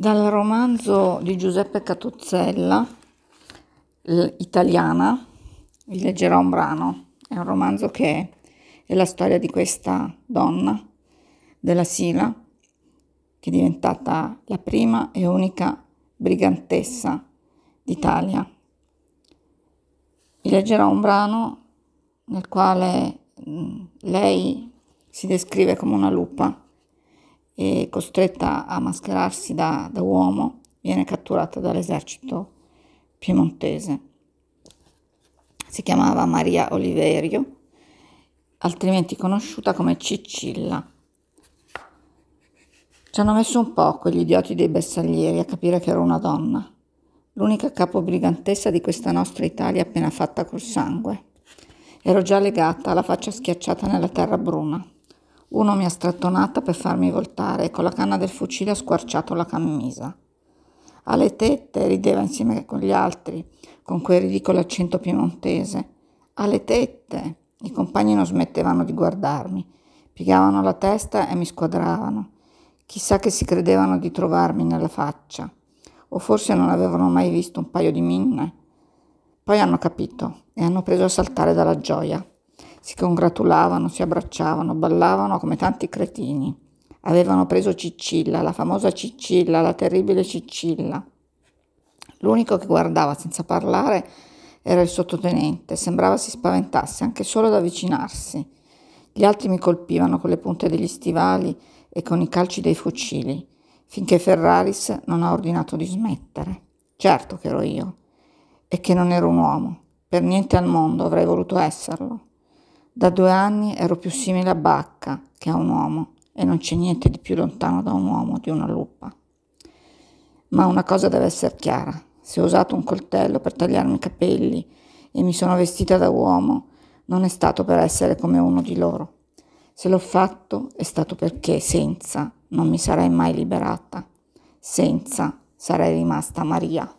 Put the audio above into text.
Dal romanzo di Giuseppe Catozzella, Italiana, vi leggerò un brano. È un romanzo che è la storia di questa donna, della Sila, che è diventata la prima e unica brigantessa d'Italia. Vi leggerò un brano nel quale lei si descrive come una lupa e costretta a mascherarsi da, da uomo, viene catturata dall'esercito piemontese. Si chiamava Maria Oliverio, altrimenti conosciuta come Cicilla. Ci hanno messo un po' quegli idioti dei bersaglieri a capire che ero una donna, l'unica capobrigantessa di questa nostra Italia appena fatta col sangue. Ero già legata, la faccia schiacciata nella terra bruna. Uno mi ha strattonata per farmi voltare e con la canna del fucile ha squarciato la camisa. Alle tette rideva insieme con gli altri, con quel ridicolo accento piemontese. Alle tette! I compagni non smettevano di guardarmi, piegavano la testa e mi squadravano. Chissà che si credevano di trovarmi nella faccia, o forse non avevano mai visto un paio di minne. Poi hanno capito e hanno preso a saltare dalla gioia. Si congratulavano, si abbracciavano, ballavano come tanti cretini. Avevano preso Cicilla, la famosa Cicilla, la terribile Cicilla. L'unico che guardava senza parlare era il sottotenente, sembrava si spaventasse anche solo ad avvicinarsi. Gli altri mi colpivano con le punte degli stivali e con i calci dei fucili, finché Ferraris non ha ordinato di smettere. Certo che ero io, e che non ero un uomo. Per niente al mondo avrei voluto esserlo. Da due anni ero più simile a Bacca che a un uomo e non c'è niente di più lontano da un uomo di una lupa. Ma una cosa deve essere chiara. Se ho usato un coltello per tagliarmi i capelli e mi sono vestita da uomo, non è stato per essere come uno di loro. Se l'ho fatto è stato perché senza non mi sarei mai liberata. Senza sarei rimasta Maria.